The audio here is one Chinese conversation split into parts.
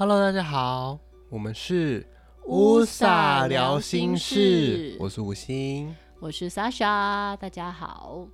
Hello，大家好，我们是乌萨聊心事，我是吴昕，我是 Sasha，大家好。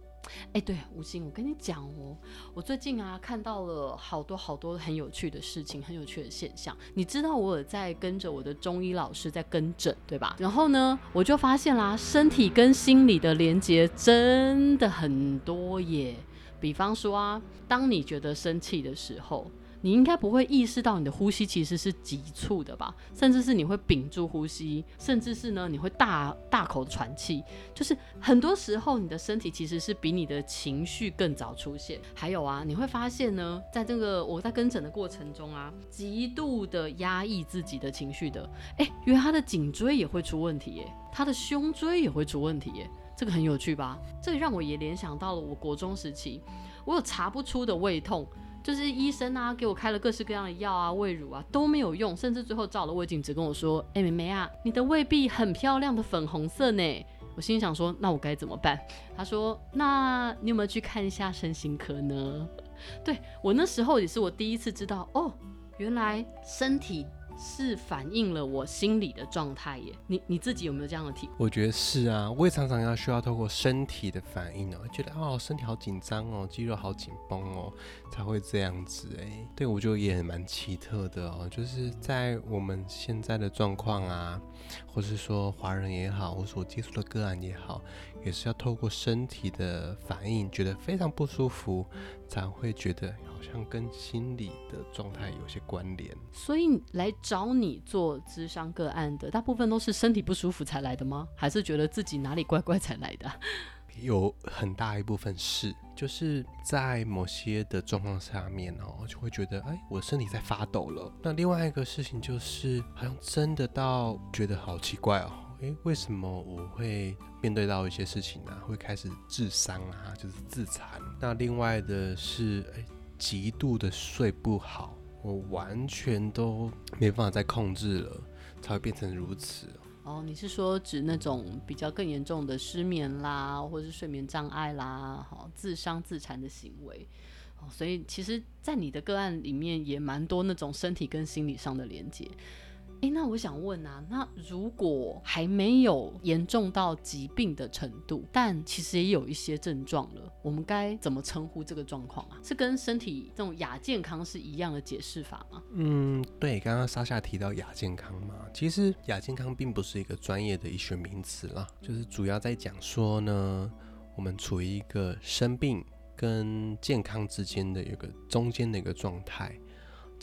哎，对，吴昕，我跟你讲哦，我最近啊看到了好多好多很有趣的事情，很有趣的现象。你知道我有在跟着我的中医老师在跟诊，对吧？然后呢，我就发现啦，身体跟心理的连接真的很多耶。比方说啊，当你觉得生气的时候。你应该不会意识到你的呼吸其实是急促的吧？甚至是你会屏住呼吸，甚至是呢你会大大口喘气。就是很多时候你的身体其实是比你的情绪更早出现。还有啊，你会发现呢，在这个我在跟诊的过程中啊，极度的压抑自己的情绪的，哎，原来他的颈椎也会出问题耶，他的胸椎也会出问题耶，这个很有趣吧？这个让我也联想到了我国中时期，我有查不出的胃痛。就是医生啊，给我开了各式各样的药啊，胃乳啊都没有用，甚至最后照了胃镜，只跟我说：“哎、欸，妹妹啊，你的胃壁很漂亮的粉红色呢。”我心想说：“那我该怎么办？”他说：“那你有没有去看一下身心科呢？”对，我那时候也是我第一次知道哦，原来身体。是反映了我心理的状态耶，你你自己有没有这样的体会？我觉得是啊，我也常常要需要透过身体的反应哦，觉得哦身体好紧张哦，肌肉好紧绷哦，才会这样子哎。对，我觉得也蛮奇特的哦，就是在我们现在的状况啊，或是说华人也好，或所接触的个案也好，也是要透过身体的反应，觉得非常不舒服，才会觉得。像跟心理的状态有些关联，所以来找你做智商个案的，大部分都是身体不舒服才来的吗？还是觉得自己哪里怪怪才来的？有很大一部分是，就是在某些的状况下面哦，就会觉得哎，我身体在发抖了。那另外一个事情就是，好像真的到觉得好奇怪哦，哎，为什么我会面对到一些事情呢、啊？会开始自伤啊，就是自残。那另外的是，哎。极度的睡不好，我完全都没办法再控制了，才会变成如此。哦，你是说指那种比较更严重的失眠啦，或者是睡眠障碍啦，好，自伤自残的行为。哦，所以其实，在你的个案里面，也蛮多那种身体跟心理上的连接。诶，那我想问啊，那如果还没有严重到疾病的程度，但其实也有一些症状了，我们该怎么称呼这个状况啊？是跟身体这种亚健康是一样的解释法吗？嗯，对，刚刚莎夏提到亚健康嘛，其实亚健康并不是一个专业的医学名词啦，就是主要在讲说呢，我们处于一个生病跟健康之间的一个中间的一个状态。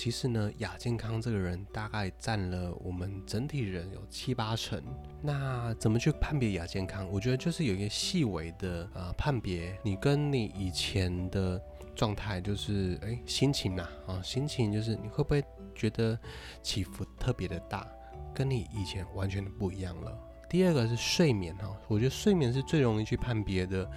其实呢，亚健康这个人大概占了我们整体人有七八成。那怎么去判别亚健康？我觉得就是有一个细微的呃判别，你跟你以前的状态，就是哎心情呐啊，啊心情就是你会不会觉得起伏特别的大，跟你以前完全的不一样了。第二个是睡眠哈，我觉得睡眠是最容易去判别的。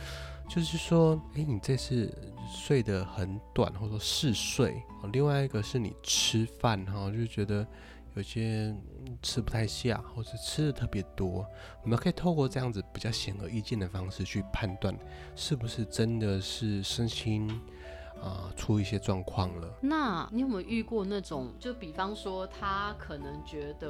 就是说，哎，你这次睡得很短，或者说嗜睡。另外一个是你吃饭哈，就觉得有些吃不太下，或者吃的特别多。我们可以透过这样子比较显而易见的方式去判断，是不是真的是身心。啊，出一些状况了。那你有没有遇过那种，就比方说他可能觉得，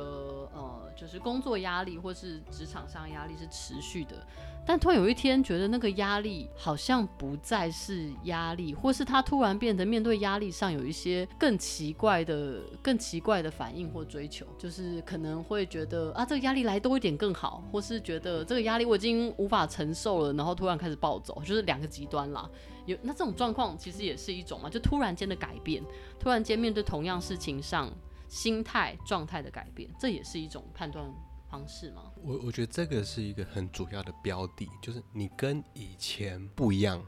呃，就是工作压力或是职场上压力是持续的，但突然有一天觉得那个压力好像不再是压力，或是他突然变得面对压力上有一些更奇怪的、更奇怪的反应或追求，就是可能会觉得啊，这个压力来多一点更好，或是觉得这个压力我已经无法承受了，然后突然开始暴走，就是两个极端啦。有那这种状况其实也是一种嘛，就突然间的改变，突然间面对同样事情上心态状态的改变，这也是一种判断方式吗？我我觉得这个是一个很主要的标的，就是你跟以前不一样，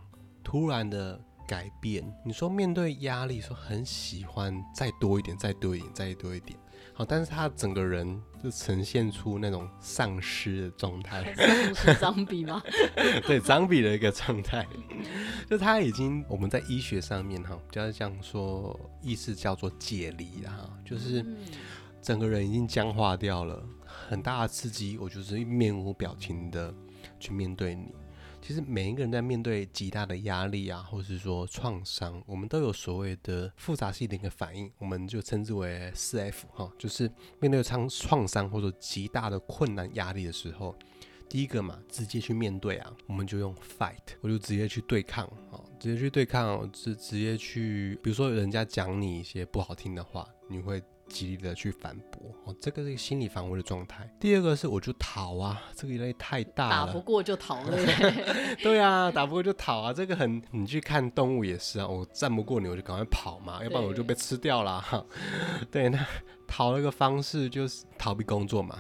突然的改变。你说面对压力，说很喜欢再多一点，再多一点，再多一点。好，但是他整个人就呈现出那种丧尸的状态，是 丧比吗？对，脏比的一个状态，就他已经我们在医学上面哈，比较像说意思叫做解离哈，就是整个人已经僵化掉了，很大的刺激，我就是面无表情的去面对你。其实每一个人在面对极大的压力啊，或是说创伤，我们都有所谓的复杂性的一个反应，我们就称之为四 F 哈，就是面对创创伤或者极大的困难压力的时候，第一个嘛，直接去面对啊，我们就用 fight，我就直接去对抗啊，直接去对抗，直直接去，比如说人家讲你一些不好听的话，你会。极力的去反驳哦，这个是一个心理防卫的状态。第二个是我就逃啊，这个压力太大了，打不过就逃了。对啊，打不过就逃啊，这个很，你去看动物也是啊，我战不过你，我就赶快跑嘛，要不然我就被吃掉了。对，那逃了个方式就是逃避工作嘛，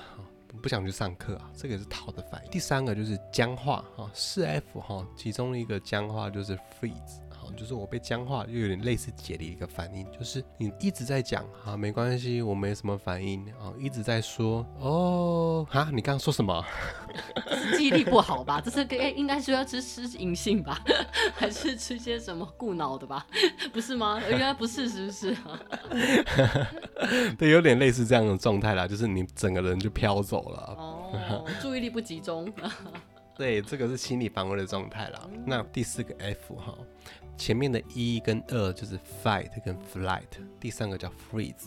不想去上课啊，这个是逃的反应。第三个就是僵化哈，四 F 哈，其中一个僵化就是 freeze。就是我被僵化，又有点类似解离一个反应，就是你一直在讲啊，没关系，我没什么反应啊，一直在说哦，哈，你刚刚说什么？记忆力不好吧？这是该应该说要吃吃银杏吧，还是吃些什么固脑的吧？不是吗？原来不是，是不是？对，有点类似这样的状态啦，就是你整个人就飘走了，哦，注意力不集中。对，这个是心理防卫的状态啦。那第四个 F 哈。前面的一跟二就是 fight 跟 flight，第三个叫 freeze，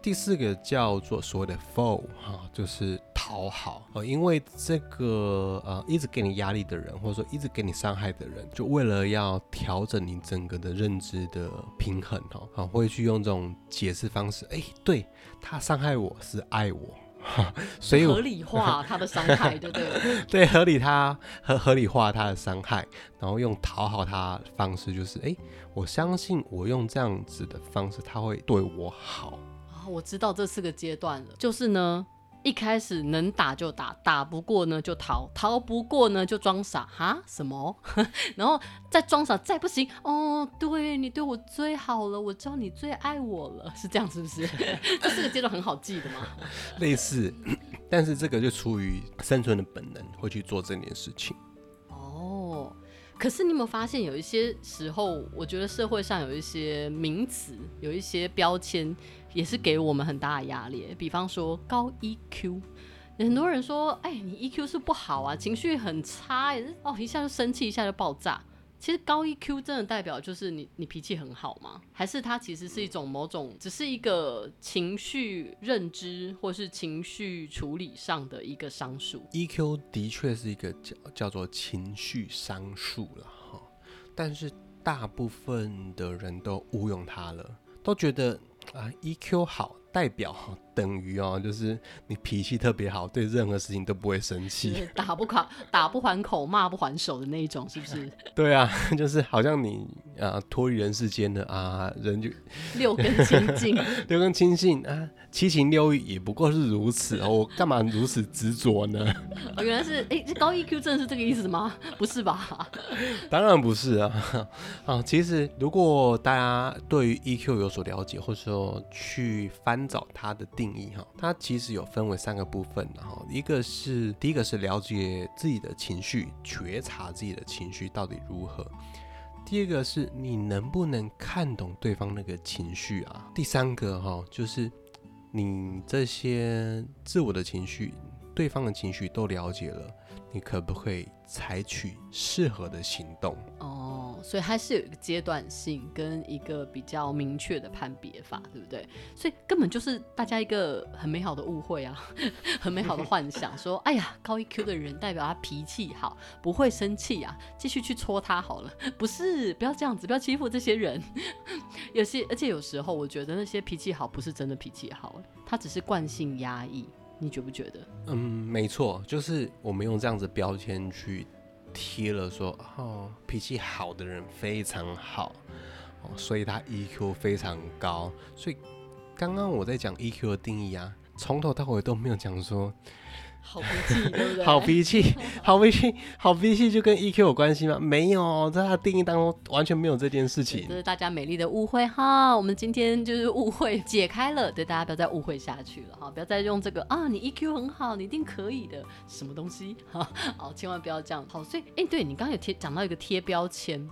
第四个叫做所谓的 fall 哈，就是讨好哦。因为这个呃一直给你压力的人，或者说一直给你伤害的人，就为了要调整你整个的认知的平衡哈，啊会去用这种解释方式，哎，对，他伤害我是爱我。所以合理化他的伤害，对不对？对，合理他合合理化他的伤害，然后用讨好他的方式，就是哎，我相信我用这样子的方式，他会对我好。啊，我知道这四个阶段了，就是呢。一开始能打就打，打不过呢就逃，逃不过呢就装傻哈什么，然后再装傻再不行哦，对你对我最好了，我知道你最爱我了，是这样是不是？这四个阶段很好记的吗？类似，但是这个就出于生存的本能会去做这件事情。哦，可是你有没有发现有一些时候，我觉得社会上有一些名词，有一些标签。也是给我们很大的压力，比方说高 EQ，很多人说，哎，你 EQ 是不好啊，情绪很差，也是哦，一下就生气，一下就爆炸。其实高 EQ 真的代表就是你你脾气很好吗？还是它其实是一种某种，只是一个情绪认知或是情绪处理上的一个商数？EQ 的确是一个叫叫做情绪商数了哈，但是大部分的人都误用它了，都觉得。啊，EQ 好代表等于哦，就是你脾气特别好，对任何事情都不会生气，打不垮 打不还口，骂不还手的那一种，是不是？对啊，就是好像你啊脱离人世间的啊人就六根清净，六根清净啊。七情六欲也不过是如此哦，我干嘛如此执着呢？哦，原来是哎，这高 EQ 真的是这个意思吗？不是吧？当然不是啊！啊，其实如果大家对于 EQ 有所了解，或者说去翻找它的定义哈，它其实有分为三个部分，然后一个是第一个是了解自己的情绪，觉察自己的情绪到底如何；第二个是你能不能看懂对方那个情绪啊；第三个哈就是。你这些自我的情绪，对方的情绪都了解了，你可不可以采取适合的行动？哦，所以还是有一个阶段性跟一个比较明确的判别法，对不对？所以根本就是大家一个很美好的误会啊，很美好的幻想，说，哎呀，高 EQ 的人代表他脾气好，不会生气啊，继续去戳他好了。不是，不要这样子，不要欺负这些人。有些，而且有时候我觉得那些脾气好，不是真的脾气好，他只是惯性压抑。你觉不觉得？嗯，没错，就是我们用这样子标签去贴了说，哦，脾气好的人非常好，哦，所以他 EQ 非常高。所以刚刚我在讲 EQ 的定义啊，从头到尾都没有讲说。好脾气，对不对？好脾气，好脾气，好脾气，就跟 EQ 有关系吗？没有，在他的定义当中完全没有这件事情。这是大家美丽的误会哈。我们今天就是误会解开了，对大家不要再误会下去了哈，不要再用这个啊，你 EQ 很好，你一定可以的，什么东西哈？好，千万不要这样。好，所以，哎，对你刚刚有贴讲到一个贴标签。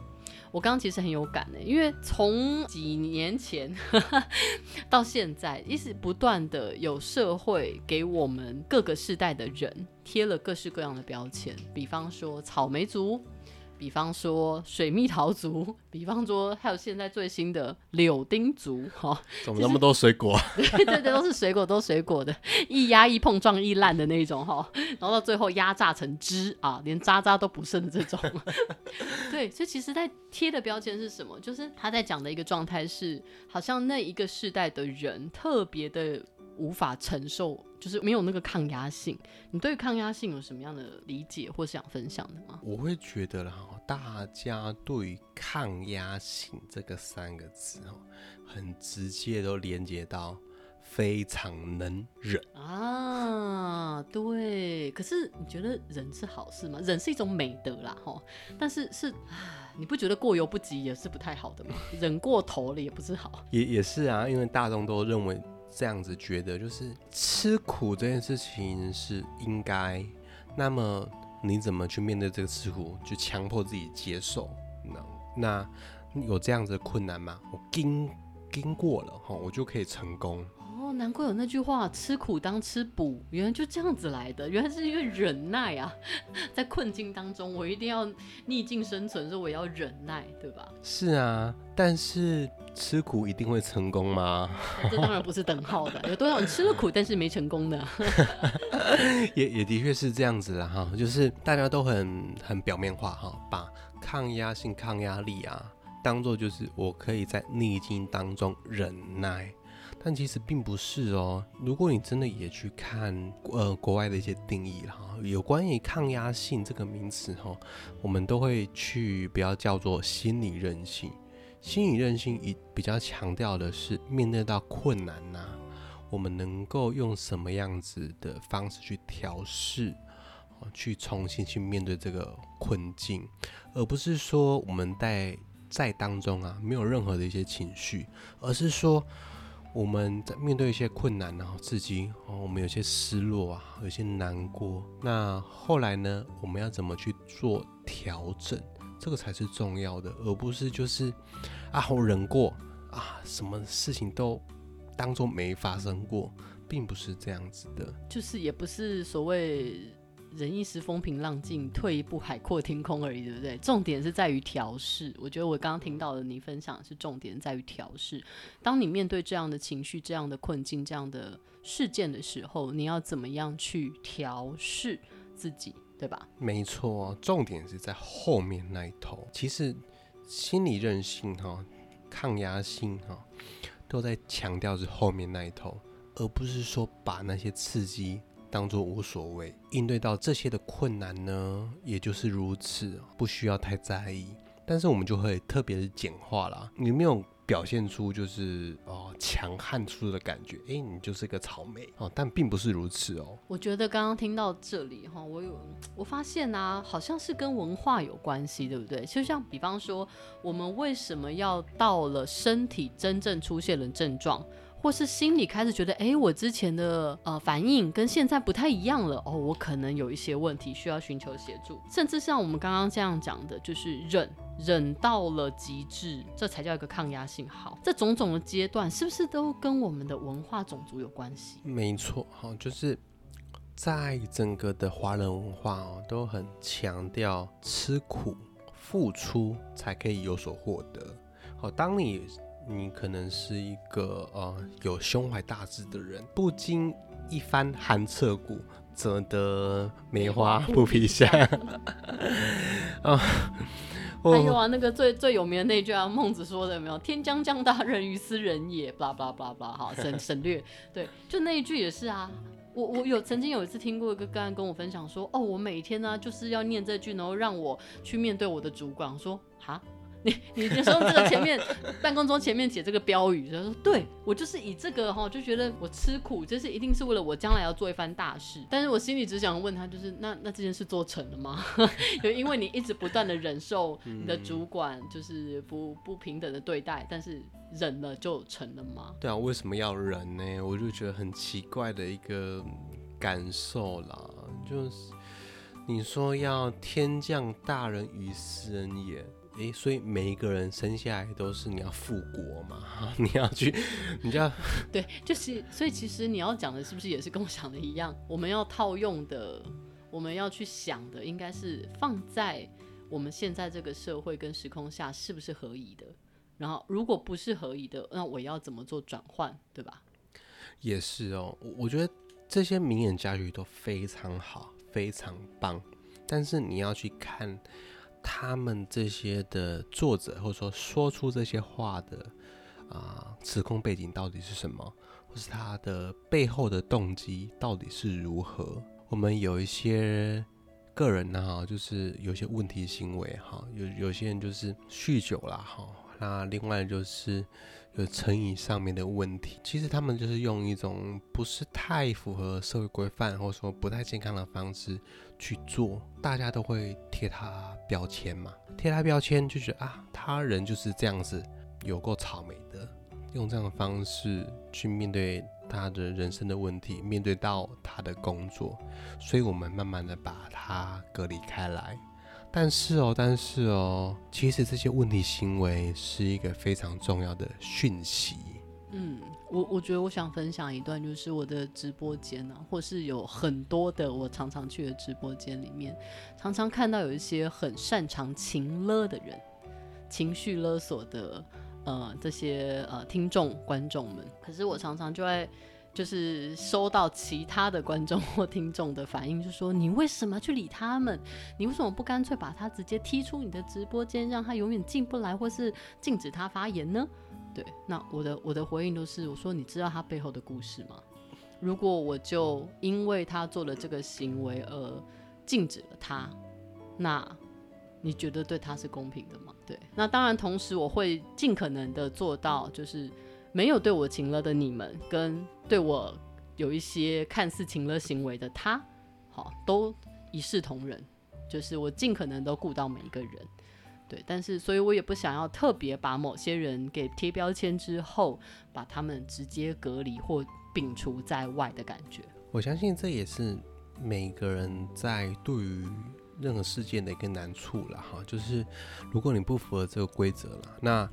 我刚刚其实很有感的，因为从几年前呵 呵到现在，一直不断的有社会给我们各个世代的人贴了各式各样的标签，比方说草莓族、比方说水蜜桃族，比方说还有现在最新的柳丁族，哈，怎么那么多水果？对对对，都是水果，都是水果的，一压一碰撞一烂的那种哈，然后到最后压榨成汁啊，连渣渣都不剩的这种。对，所以其实在贴的标签是什么？就是他在讲的一个状态是，好像那一个世代的人特别的。无法承受，就是没有那个抗压性。你对抗压性有什么样的理解或是想分享的吗？我会觉得啦，大家对于抗压性这个三个字哦，很直接都连接到非常能忍啊。对，可是你觉得忍是好事吗？忍是一种美德啦，哈。但是是，你不觉得过犹不及也是不太好的吗？忍过头了也不是好。也也是啊，因为大众都认为。这样子觉得，就是吃苦这件事情是应该。那么你怎么去面对这个吃苦，就强迫自己接受？那那有这样子的困难吗？我经经过了哈，我就可以成功。哦，难怪有那句话“吃苦当吃补”，原来就这样子来的。原来是因为忍耐啊，在困境当中，我一定要逆境生存，所以我要忍耐，对吧？是啊，但是吃苦一定会成功吗？这当然不是等号的。有多少人吃了苦，但是没成功的？也也的确是这样子了哈，就是大家都很很表面化哈，把抗压性、抗压力啊，当做就是我可以在逆境当中忍耐。但其实并不是哦。如果你真的也去看呃国外的一些定义哈，有关于抗压性这个名词哈，我们都会去不要叫做心理韧性。心理韧性以比较强调的是面对到困难呐、我们能够用什么样子的方式去调试，去重新去面对这个困境，而不是说我们在在当中啊没有任何的一些情绪，而是说。我们在面对一些困难，然后自己哦，我们有些失落啊，有些难过。那后来呢，我们要怎么去做调整？这个才是重要的，而不是就是啊，我忍过啊，什么事情都当做没发生过，并不是这样子的。就是也不是所谓。忍一时风平浪静，退一步海阔天空而已，对不对？重点是在于调试。我觉得我刚刚听到的你分享的是重点在于调试。当你面对这样的情绪、这样的困境、这样的事件的时候，你要怎么样去调试自己，对吧？没错，重点是在后面那一头。其实心理韧性哈、抗压性哈，都在强调是后面那一头，而不是说把那些刺激。当做无所谓，应对到这些的困难呢，也就是如此，不需要太在意。但是我们就会特别的简化了，你没有表现出就是哦强悍出的感觉，哎、欸，你就是个草莓哦，但并不是如此哦。我觉得刚刚听到这里哈，我有我发现啊，好像是跟文化有关系，对不对？就像比方说，我们为什么要到了身体真正出现了症状？或是心里开始觉得，哎，我之前的呃反应跟现在不太一样了，哦，我可能有一些问题需要寻求协助，甚至像我们刚刚这样讲的，就是忍忍到了极致，这才叫一个抗压性好。这种种的阶段，是不是都跟我们的文化种族有关系？没错，哈，就是在整个的华人文化哦，都很强调吃苦、付出才可以有所获得。好，当你。你可能是一个呃有胸怀大志的人，不经一番寒彻骨，怎得梅花不皮香？啊，还有啊，那个最最有名的那句啊，孟子说的有没有？天将降大任于斯人也，巴拉巴拉巴拉巴拉，好 省省略。对，就那一句也是啊。我我有曾经有一次听过一个个案跟我分享说，哦，我每天呢、啊、就是要念这句，然后让我去面对我的主管，我说哈。你 你就说这个前面办公桌前面写这个标语，他说对我就是以这个哈，就觉得我吃苦，这是一定是为了我将来要做一番大事。但是我心里只想问他，就是那那这件事做成了吗？就因为你一直不断的忍受你的主管就是不不平等的对待，但是忍了就成了吗？对啊，为什么要忍呢？我就觉得很奇怪的一个感受啦，就是你说要天降大人于斯人也。诶，所以每一个人生下来都是你要复国嘛？你要去，你就要 对，就是所以其实你要讲的是不是也是跟我想的一样？我们要套用的，我们要去想的，应该是放在我们现在这个社会跟时空下是不是合宜的？然后如果不是合宜的，那我要怎么做转换，对吧？也是哦，我觉得这些名言佳句都非常好，非常棒。但是你要去看他们这些的作者，或者说说出这些话的啊、呃，时空背景到底是什么，或是他的背后的动机到底是如何？我们有一些个人呢，哈，就是有些问题行为，哈，有有些人就是酗酒啦，哈，那另外就是。有成瘾上面的问题，其实他们就是用一种不是太符合社会规范，或者说不太健康的方式去做，大家都会贴他标签嘛，贴他标签就觉得啊，他人就是这样子，有够草莓的，用这样的方式去面对他的人生的问题，面对到他的工作，所以我们慢慢的把他隔离开来。但是哦，但是哦，其实这些问题行为是一个非常重要的讯息。嗯，我我觉得我想分享一段，就是我的直播间啊，或是有很多的我常常去的直播间里面，常常看到有一些很擅长情勒的人，情绪勒索的呃这些呃听众观众们。可是我常常就会。就是收到其他的观众或听众的反应，就说你为什么去理他们？你为什么不干脆把他直接踢出你的直播间，让他永远进不来，或是禁止他发言呢？对，那我的我的回应都是我说，你知道他背后的故事吗？如果我就因为他做了这个行为而禁止了他，那你觉得对他是公平的吗？对，那当然，同时我会尽可能的做到，就是。没有对我情了的你们，跟对我有一些看似情了行为的他，好，都一视同仁，就是我尽可能都顾到每一个人，对，但是所以我也不想要特别把某些人给贴标签之后，把他们直接隔离或摒除在外的感觉。我相信这也是每个人在对于任何事件的一个难处了哈，就是如果你不符合这个规则了，那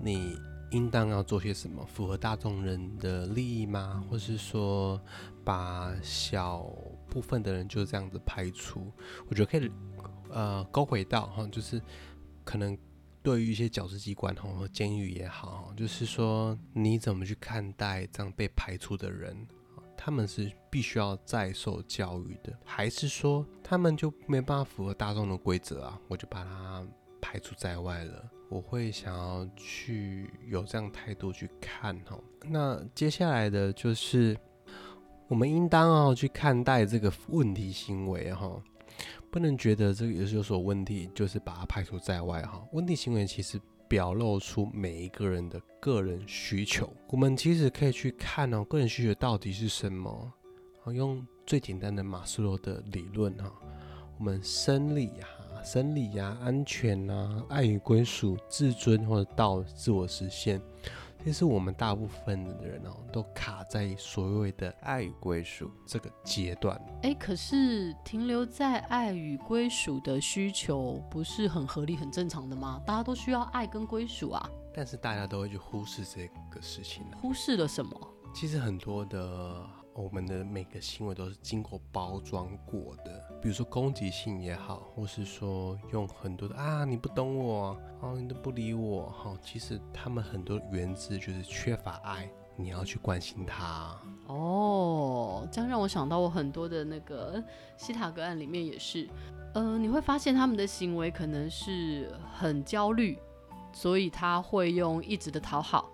你。应当要做些什么？符合大众人的利益吗？或是说，把小部分的人就这样子排除？我觉得可以，呃，勾回到哈，就是可能对于一些矫治机关哈监狱也好，就是说你怎么去看待这样被排除的人？他们是必须要再受教育的，还是说他们就没办法符合大众的规则啊？我就把他排除在外了。我会想要去有这样态度去看哈，那接下来的就是我们应当哦去看待这个问题行为哈，不能觉得这个也是有所问题，就是把它排除在外哈。问题行为其实表露出每一个人的个人需求，我们其实可以去看哦，个人需求到底是什么？好用最简单的马斯洛的理论哈，我们生理呀。生理呀、啊，安全啊，爱与归属、自尊或者到、自我实现，其实我们大部分的人哦，都卡在所谓的爱与归属这个阶段。哎，可是停留在爱与归属的需求，不是很合理、很正常的吗？大家都需要爱跟归属啊。但是大家都会去忽视这个事情。忽视了什么？其实很多的。我们的每个行为都是经过包装过的，比如说攻击性也好，或是说用很多的啊，你不懂我，哦，你都不理我，哈，其实他们很多源自就是缺乏爱，你要去关心他。哦，这样让我想到我很多的那个西塔个案里面也是，呃，你会发现他们的行为可能是很焦虑，所以他会用一直的讨好。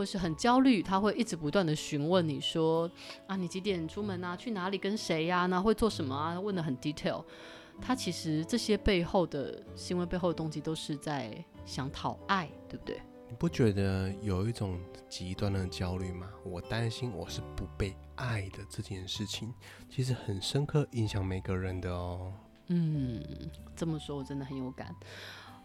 或是很焦虑，他会一直不断的询问你说啊，你几点出门啊？去哪里？跟谁呀？那会做什么啊？问的很 detail。他其实这些背后的行为背后的动机都是在想讨爱，对不对？你不觉得有一种极端的焦虑吗？我担心我是不被爱的这件事情，其实很深刻影响每个人的哦。嗯，这么说我真的很有感。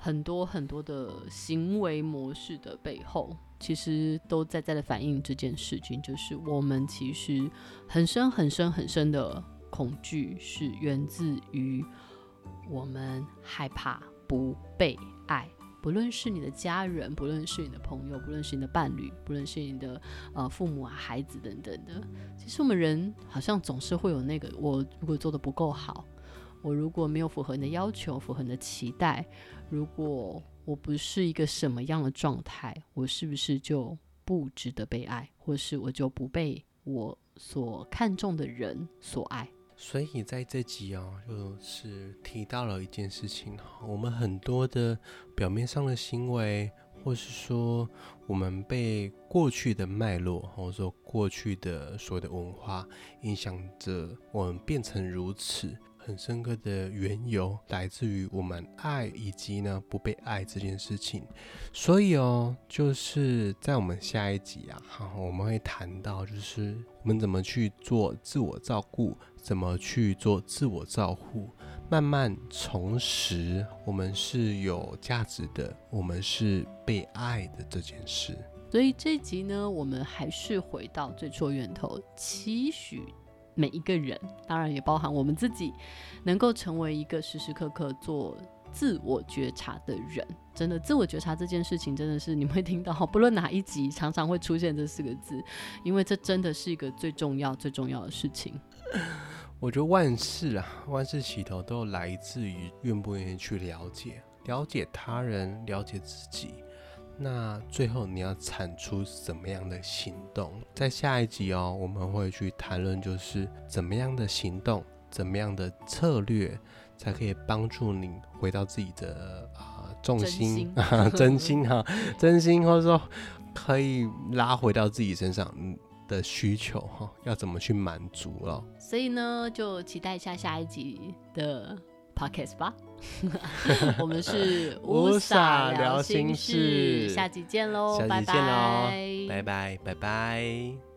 很多很多的行为模式的背后，其实都在在的反映这件事情，就是我们其实很深很深很深的恐惧，是源自于我们害怕不被爱。不论是你的家人，不论是你的朋友，不论是你的伴侣，不论是你的呃父母啊、孩子等等的，其实我们人好像总是会有那个，我如果做的不够好。我如果没有符合你的要求，符合你的期待，如果我不是一个什么样的状态，我是不是就不值得被爱，或是我就不被我所看重的人所爱？所以在这集哦，就是提到了一件事情，我们很多的表面上的行为。或是说，我们被过去的脉络，或者说过去的所谓的文化影响着，我们变成如此。很深刻的缘由来自于我们爱以及呢不被爱这件事情，所以哦，就是在我们下一集啊，哈，我们会谈到就是我们怎么去做自我照顾，怎么去做自我照护，慢慢重拾我们是有价值的，我们是被爱的这件事。所以这集呢，我们还是回到最初源头，期许。每一个人，当然也包含我们自己，能够成为一个时时刻刻做自我觉察的人。真的，自我觉察这件事情，真的是你们会听到，不论哪一集，常常会出现这四个字，因为这真的是一个最重要、最重要的事情。我觉得万事啊，万事起头都来自于愿不愿意去了解，了解他人，了解自己。那最后你要产出什么样的行动？在下一集哦，我们会去谈论，就是怎么样的行动，怎么样的策略，才可以帮助你回到自己的啊、呃、重心啊真心哈，真心，或者说可以拉回到自己身上的需求哈，要怎么去满足了？所以呢，就期待一下下一集的 podcast 吧。我们是乌撒聊心事，下期见喽，下集见喽，拜拜，拜拜。拜拜。